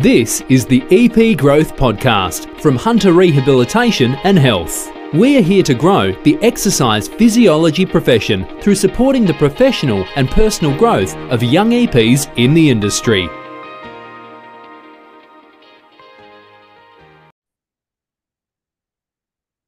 This is the EP Growth Podcast from Hunter Rehabilitation and Health. We're here to grow the exercise physiology profession through supporting the professional and personal growth of young EPs in the industry.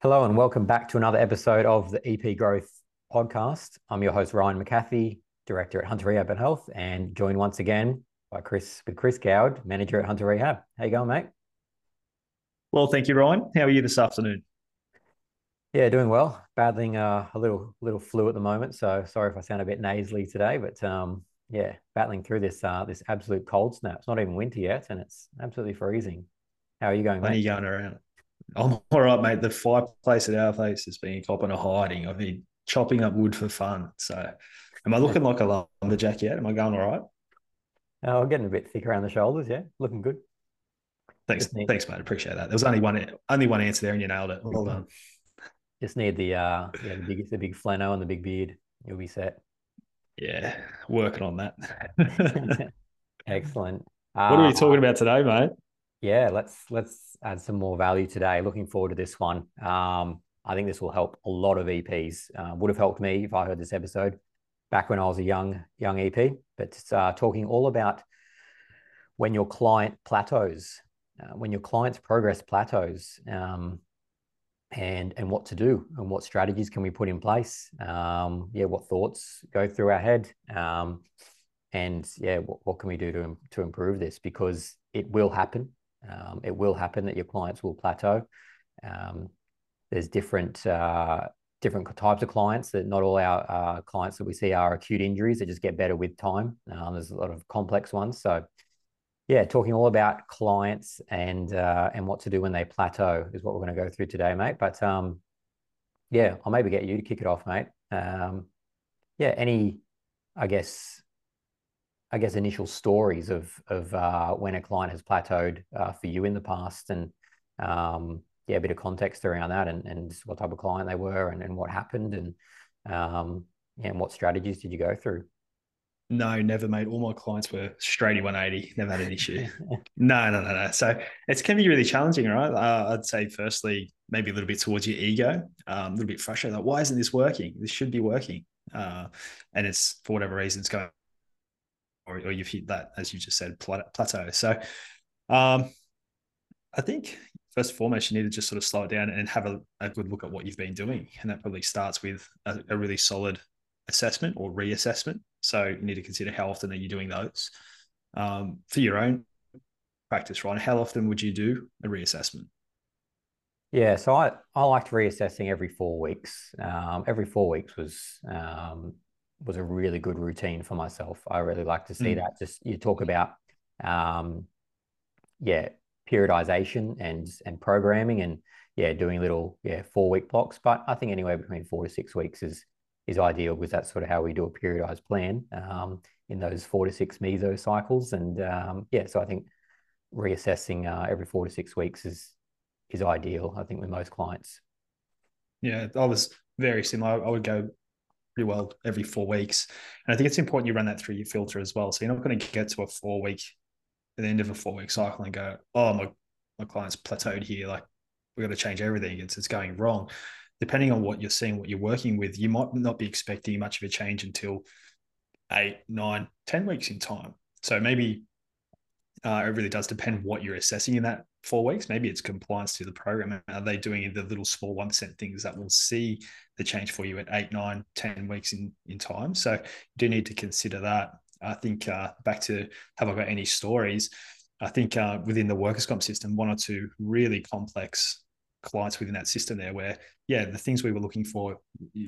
Hello, and welcome back to another episode of the EP Growth Podcast. I'm your host, Ryan McCathie, Director at Hunter Rehab and Health, and joined once again by Chris with Chris Gowd, manager at Hunter Rehab. How you going, mate? Well, thank you, Ryan. How are you this afternoon? Yeah, doing well. Battling uh, a little little flu at the moment, so sorry if I sound a bit nasally today, but um, yeah, battling through this uh, this absolute cold snap. It's not even winter yet, and it's absolutely freezing. How are you going, mate? How are you going around? I'm all right, mate. The fireplace at our place has been copping a hiding. I've been chopping up wood for fun. So, am I looking like a lumberjack yet? Am I going all right? Oh, we're getting a bit thick around the shoulders. Yeah, looking good. Thanks, thanks, mate. Appreciate that. There was only one, only one answer there, and you nailed it. Well done. Just need the uh, yeah, the big, the big flannel and the big beard. You'll be set. Yeah, working on that. Excellent. What are we uh, talking about today, mate? Yeah, let's let's add some more value today. Looking forward to this one. Um, I think this will help a lot of EPs. Uh, would have helped me if I heard this episode back when I was a young young EP, but uh, talking all about when your client plateaus, uh, when your client's progress plateaus, um, and and what to do and what strategies can we put in place? Um, yeah, what thoughts go through our head, um, and yeah, what, what can we do to to improve this? Because it will happen. Um, it will happen that your clients will plateau. Um, there's different uh, different types of clients that not all our uh, clients that we see are acute injuries that just get better with time. Um, there's a lot of complex ones. So yeah, talking all about clients and uh, and what to do when they plateau is what we're going to go through today, mate. But um, yeah, I'll maybe get you to kick it off, mate. Um, yeah, any, I guess, I guess initial stories of of uh, when a client has plateaued uh, for you in the past, and um, yeah, a bit of context around that and, and what type of client they were and, and what happened and um, yeah, and what strategies did you go through? No, never, mate. All my clients were straight 180. Never had an issue. no, no, no, no. So it can be really challenging, right? Uh, I'd say, firstly, maybe a little bit towards your ego, um, a little bit frustrated. Like, why isn't this working? This should be working. Uh, and it's for whatever reason it's going, or, or you've hit that, as you just said, plateau. So um, I think first and foremost, you need to just sort of slow it down and have a, a good look at what you've been doing. And that probably starts with a, a, really solid assessment or reassessment. So you need to consider how often are you doing those um, for your own practice, right? How often would you do a reassessment? Yeah, so I, I liked reassessing every four weeks. Um, every four weeks was um, was a really good routine for myself. I really like to see mm. that. Just you talk about, um, yeah, periodization and and programming and yeah doing little yeah four week blocks. But i think anywhere between four to six weeks is is ideal because that's sort of how we do a periodized plan um, in those four to six meso cycles. And um, yeah so i think reassessing uh, every four to six weeks is is ideal i think with most clients. Yeah i was very similar. I would go pretty well every four weeks. And i think it's important you run that through your filter as well. So you're not going to get to a four week at the end of a four week cycle and go, oh, my, my client's plateaued here. Like, we've got to change everything. It's, it's going wrong. Depending on what you're seeing, what you're working with, you might not be expecting much of a change until eight, nine, ten weeks in time. So maybe uh, it really does depend what you're assessing in that four weeks. Maybe it's compliance to the program. Are they doing the little small 1% things that will see the change for you at eight, nine, ten weeks in, in time? So you do need to consider that. I think uh, back to have I got any stories? I think uh, within the workers' comp system, one or two really complex clients within that system there, where yeah, the things we were looking for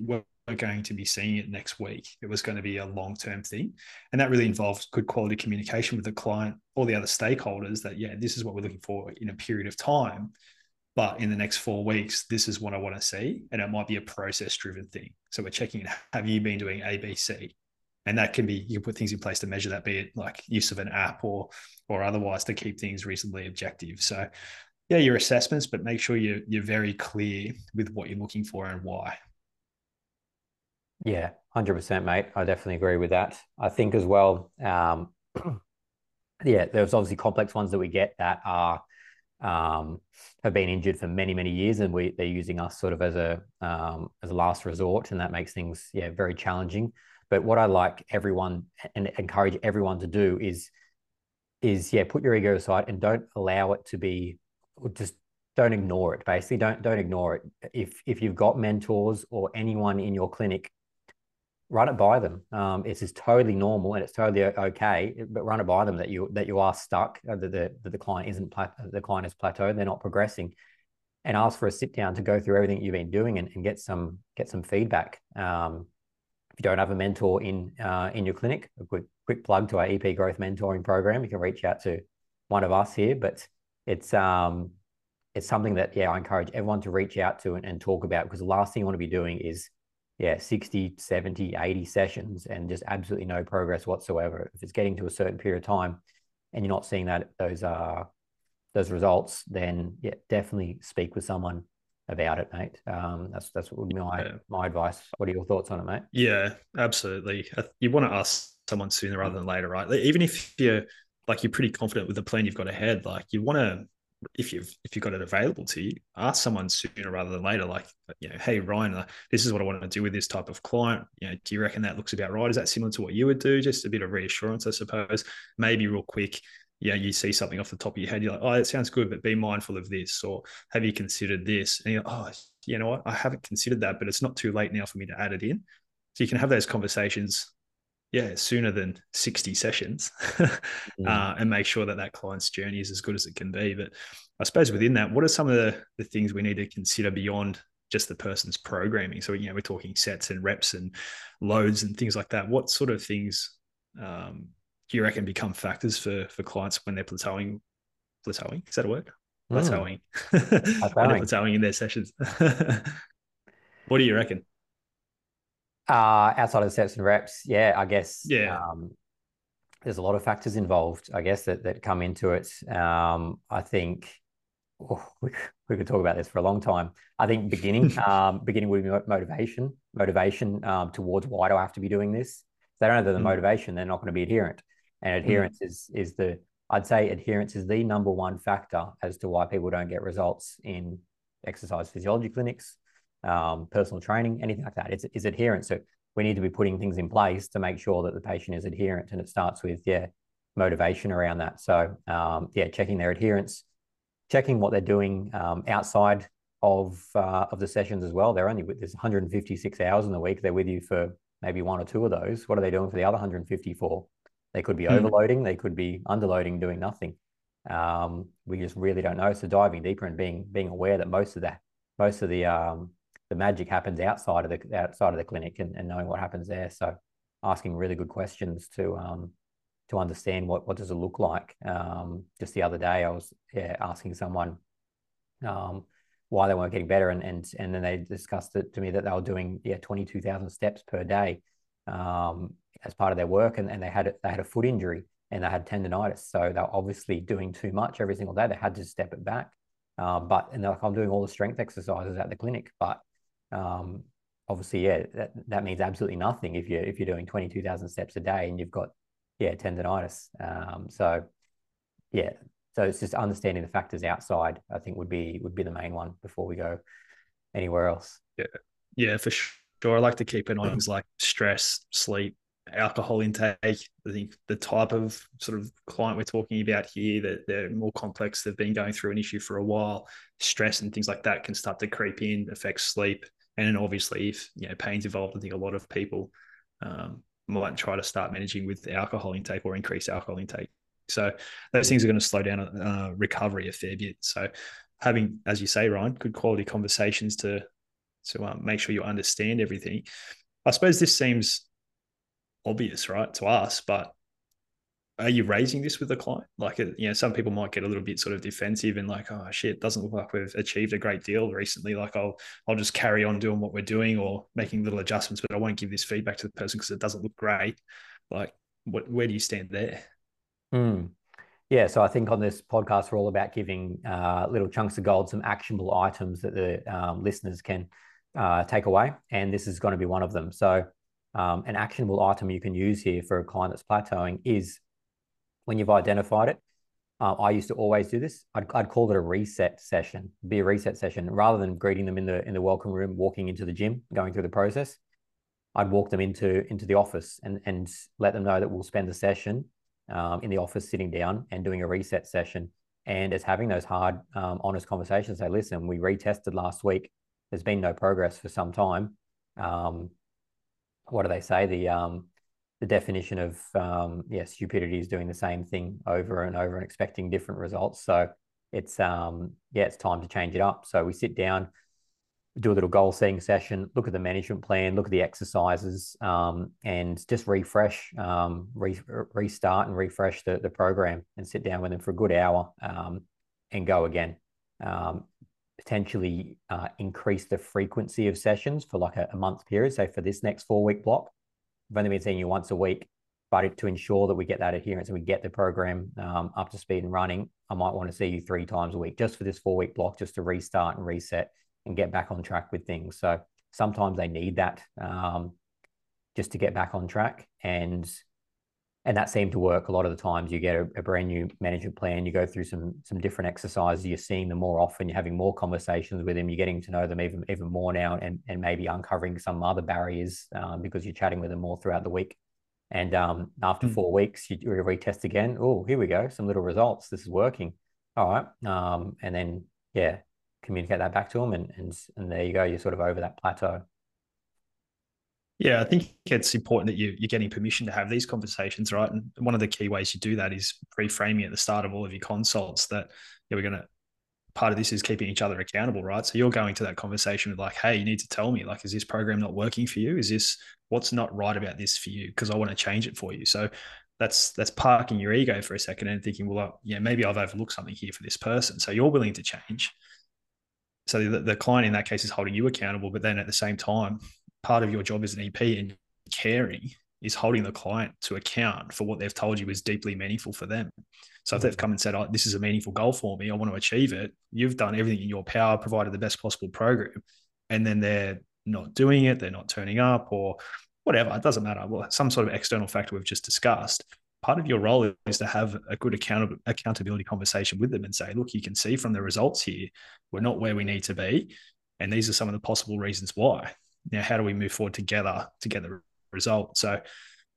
were going to be seeing it next week. It was going to be a long term thing, and that really involved good quality communication with the client, all the other stakeholders. That yeah, this is what we're looking for in a period of time. But in the next four weeks, this is what I want to see. And it might be a process driven thing. So we're checking, have you been doing A, B, C? And that can be you can put things in place to measure that be it like use of an app or or otherwise to keep things reasonably objective. So yeah your assessments but make sure you're, you're very clear with what you're looking for and why. Yeah 100% mate. I definitely agree with that. I think as well um, yeah, there's obviously complex ones that we get that are um, have been injured for many many years, and we they're using us sort of as a um, as a last resort, and that makes things yeah very challenging. But what I like everyone and encourage everyone to do is is yeah put your ego aside and don't allow it to be just don't ignore it basically don't don't ignore it if if you've got mentors or anyone in your clinic run it by them. Um, it's totally normal and it's totally okay, but run it by them that you that you are stuck, uh, that the, that the client isn't the client is plateaued, they're not progressing, and ask for a sit down to go through everything you've been doing and, and get some get some feedback. Um, if you don't have a mentor in uh, in your clinic, a quick quick plug to our EP Growth Mentoring Program. You can reach out to one of us here, but it's um it's something that yeah I encourage everyone to reach out to and, and talk about because the last thing you want to be doing is yeah 60 70 80 sessions and just absolutely no progress whatsoever if it's getting to a certain period of time and you're not seeing that those uh those results then yeah definitely speak with someone about it mate um that's that's what my yeah. my advice what are your thoughts on it mate yeah absolutely you want to ask someone sooner rather than later right even if you're like you're pretty confident with the plan you've got ahead like you want to if you've if you've got it available to you, ask someone sooner rather than later. Like, you know, hey Ryan, uh, this is what I want to do with this type of client. You know, do you reckon that looks about right? Is that similar to what you would do? Just a bit of reassurance, I suppose. Maybe real quick, yeah, you see something off the top of your head, you're like, oh, it sounds good, but be mindful of this, or have you considered this? And you're like, oh, you know what, I haven't considered that, but it's not too late now for me to add it in. So you can have those conversations yeah, sooner than 60 sessions mm. uh, and make sure that that client's journey is as good as it can be. But I suppose within that, what are some of the, the things we need to consider beyond just the person's programming? So, you know, we're talking sets and reps and loads and things like that. What sort of things um, do you reckon become factors for, for clients when they're plateauing? Plateauing? Is that a word? Mm. Plateauing. Mm. when plateauing in their sessions. what do you reckon? Uh, outside of the sets and reps, yeah, I guess. Yeah. Um, there's a lot of factors involved, I guess, that that come into it. Um, I think oh, we, we could talk about this for a long time. I think beginning, um, beginning would be motivation, motivation um, towards why do I have to be doing this? If they don't have the mm. motivation, they're not going to be adherent. And mm. adherence mm. is is the I'd say adherence is the number one factor as to why people don't get results in exercise physiology clinics, um, personal training, anything like that. It's, it's adherence. So we need to be putting things in place to make sure that the patient is adherent. And it starts with, yeah, motivation around that. So, um, yeah, checking their adherence, checking what they're doing um, outside of uh, of the sessions as well. They're only with there's 156 hours in the week. They're with you for maybe one or two of those. What are they doing for the other 154? They could be mm. overloading. They could be underloading, doing nothing. Um, we just really don't know. So diving deeper and being being aware that most of that, most of the um, the magic happens outside of the outside of the clinic and, and knowing what happens there. So asking really good questions to um, to understand what what does it look like. Um, just the other day, I was yeah, asking someone um, why they weren't getting better, and and and then they discussed it to me that they were doing yeah twenty two thousand steps per day um, as part of their work, and, and they had they had a foot injury and they had tendonitis, so they're obviously doing too much every single day. They had to step it back. Uh, but and they're like, I'm doing all the strength exercises at the clinic, but um, obviously, yeah, that, that means absolutely nothing if you're if you're doing twenty two thousand steps a day and you've got yeah tendonitis. Um, so yeah, so it's just understanding the factors outside. I think would be would be the main one before we go anywhere else. Yeah, yeah, for sure. I like to keep an eye on things like stress, sleep, alcohol intake. I think the type of sort of client we're talking about here that they're more complex. They've been going through an issue for a while. Stress and things like that can start to creep in, affect sleep, and then obviously, if you know pain's involved, I think a lot of people um, might try to start managing with alcohol intake or increase alcohol intake. So those things are going to slow down uh, recovery a fair bit. So having, as you say, Ryan, good quality conversations to to um, make sure you understand everything. I suppose this seems obvious, right, to us, but are you raising this with the client? Like, you know, some people might get a little bit sort of defensive and like, oh shit, doesn't look like we've achieved a great deal recently. Like, I'll I'll just carry on doing what we're doing or making little adjustments, but I won't give this feedback to the person because it doesn't look great. Like, what where do you stand there? Hmm. Yeah, so I think on this podcast we're all about giving uh, little chunks of gold, some actionable items that the um, listeners can uh, take away, and this is going to be one of them. So, um, an actionable item you can use here for a client that's plateauing is when you've identified it, uh, I used to always do this. I'd, I'd call it a reset session, be a reset session, rather than greeting them in the in the welcome room, walking into the gym, going through the process. I'd walk them into into the office and and let them know that we'll spend the session um, in the office, sitting down and doing a reset session, and it's having those hard, um, honest conversations. Say, listen, we retested last week. There's been no progress for some time. Um, what do they say? The um, the definition of um, yeah stupidity is doing the same thing over and over and expecting different results. So it's um, yeah it's time to change it up. So we sit down, do a little goal setting session, look at the management plan, look at the exercises, um, and just refresh, um, re- restart and refresh the, the program and sit down with them for a good hour um, and go again. Potentially uh, increase the frequency of sessions for like a, a month period. So for this next four week block, I've only been seeing you once a week, but to ensure that we get that adherence and we get the program um, up to speed and running, I might want to see you three times a week just for this four week block, just to restart and reset and get back on track with things. So sometimes they need that um, just to get back on track. And and that seemed to work a lot of the times. You get a, a, brand new management plan you go through some some different exercises you're seeing them more often you're having more conversations with them you're getting to know them even even more now and and maybe uncovering some other barriers um, because you're chatting with them more throughout the week. And um, after mm. four weeks you retest again. Oh here we go some little results. This is working. All right. Um, and then yeah communicate that back to them and and and there you go you're sort of over that plateau yeah, I think it's important that you, you're getting permission to have these conversations, right? And one of the key ways you do that is pre-framing at the start of all of your consults that yeah, we're going to part of this is keeping each other accountable, right? So you're going to that conversation with like, hey, you need to tell me, like, is this program not working for you? Is this what's not right about this for you? Because I want to change it for you. So that's that's parking your ego for a second and thinking, well, yeah, maybe I've overlooked something here for this person. So you're willing to change. So the, the client in that case is holding you accountable, but then at the same time, part of your job as an EP and caring is holding the client to account for what they've told you is deeply meaningful for them. So if they've come and said, oh, this is a meaningful goal for me, I want to achieve it, you've done everything in your power, provided the best possible program. And then they're not doing it, they're not turning up or whatever, it doesn't matter. Well, some sort of external factor we've just discussed. Part of your role is to have a good account- accountability conversation with them and say, look, you can see from the results here, we're not where we need to be. And these are some of the possible reasons why know, how do we move forward together to get the result? So,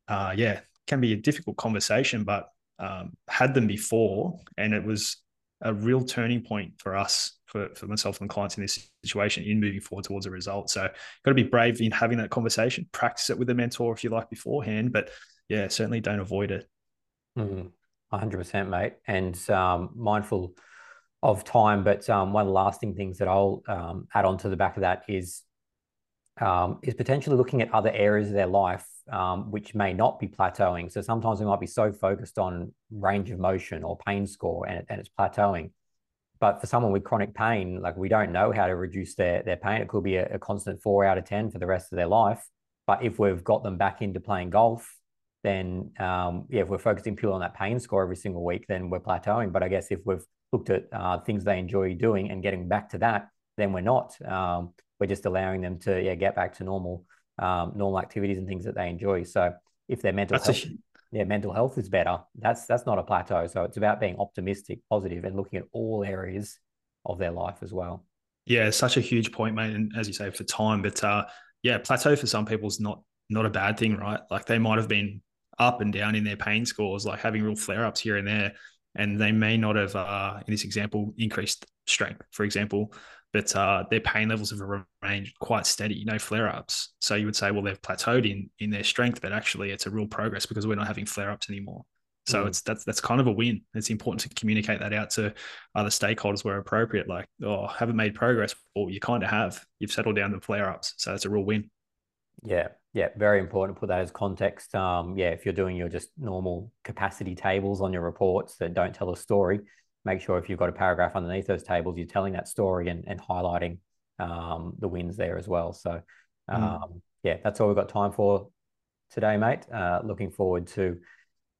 uh, yeah, can be a difficult conversation, but um, had them before, and it was a real turning point for us, for, for myself and clients in this situation, in moving forward towards a result. So, got to be brave in having that conversation. Practice it with a mentor if you like beforehand, but yeah, certainly don't avoid it. Mm, 100%, mate, and um, mindful of time. But um, one of the lasting things that I'll um, add on to the back of that is um, is potentially looking at other areas of their life um, which may not be plateauing. So sometimes we might be so focused on range of motion or pain score and, and it's plateauing. But for someone with chronic pain, like we don't know how to reduce their, their pain. It could be a, a constant four out of 10 for the rest of their life. But if we've got them back into playing golf, then um, yeah, if we're focusing purely on that pain score every single week, then we're plateauing. But I guess if we've looked at uh, things they enjoy doing and getting back to that, then we're not. Um, we're just allowing them to yeah get back to normal um, normal activities and things that they enjoy. So if their mental that's health, mental health is better, that's that's not a plateau. So it's about being optimistic, positive, and looking at all areas of their life as well. Yeah, such a huge point, mate. And as you say, for time, but uh, yeah, plateau for some people is not not a bad thing, right? Like they might have been up and down in their pain scores, like having real flare ups here and there, and they may not have, uh, in this example, increased strength, for example, but uh, their pain levels have remained quite steady, no flare ups. So you would say, well, they've plateaued in in their strength, but actually it's a real progress because we're not having flare ups anymore. So mm. it's that's that's kind of a win. It's important to communicate that out to other stakeholders where appropriate. Like, oh, haven't made progress, or you kind of have. You've settled down the flare ups, so it's a real win. Yeah, yeah, very important to put that as context. Um, yeah, if you're doing your just normal capacity tables on your reports that don't tell a story, make sure if you've got a paragraph underneath those tables, you're telling that story and, and highlighting um, the wins there as well. So, hmm. um, mm. yeah, that's all we've got time for today, mate. Uh, looking forward to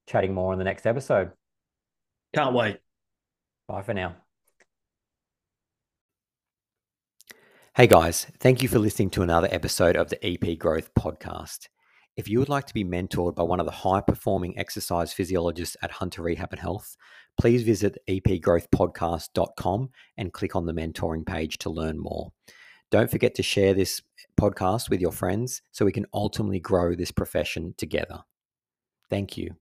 chatting more in the next episode. Can't wait. Bye for now. Hey guys, thank you for listening to another episode of the EP Growth Podcast. If you would like to be mentored by one of the high performing exercise physiologists at Hunter Rehab and Health, please visit epgrowthpodcast.com and click on the mentoring page to learn more. Don't forget to share this podcast with your friends so we can ultimately grow this profession together. Thank you.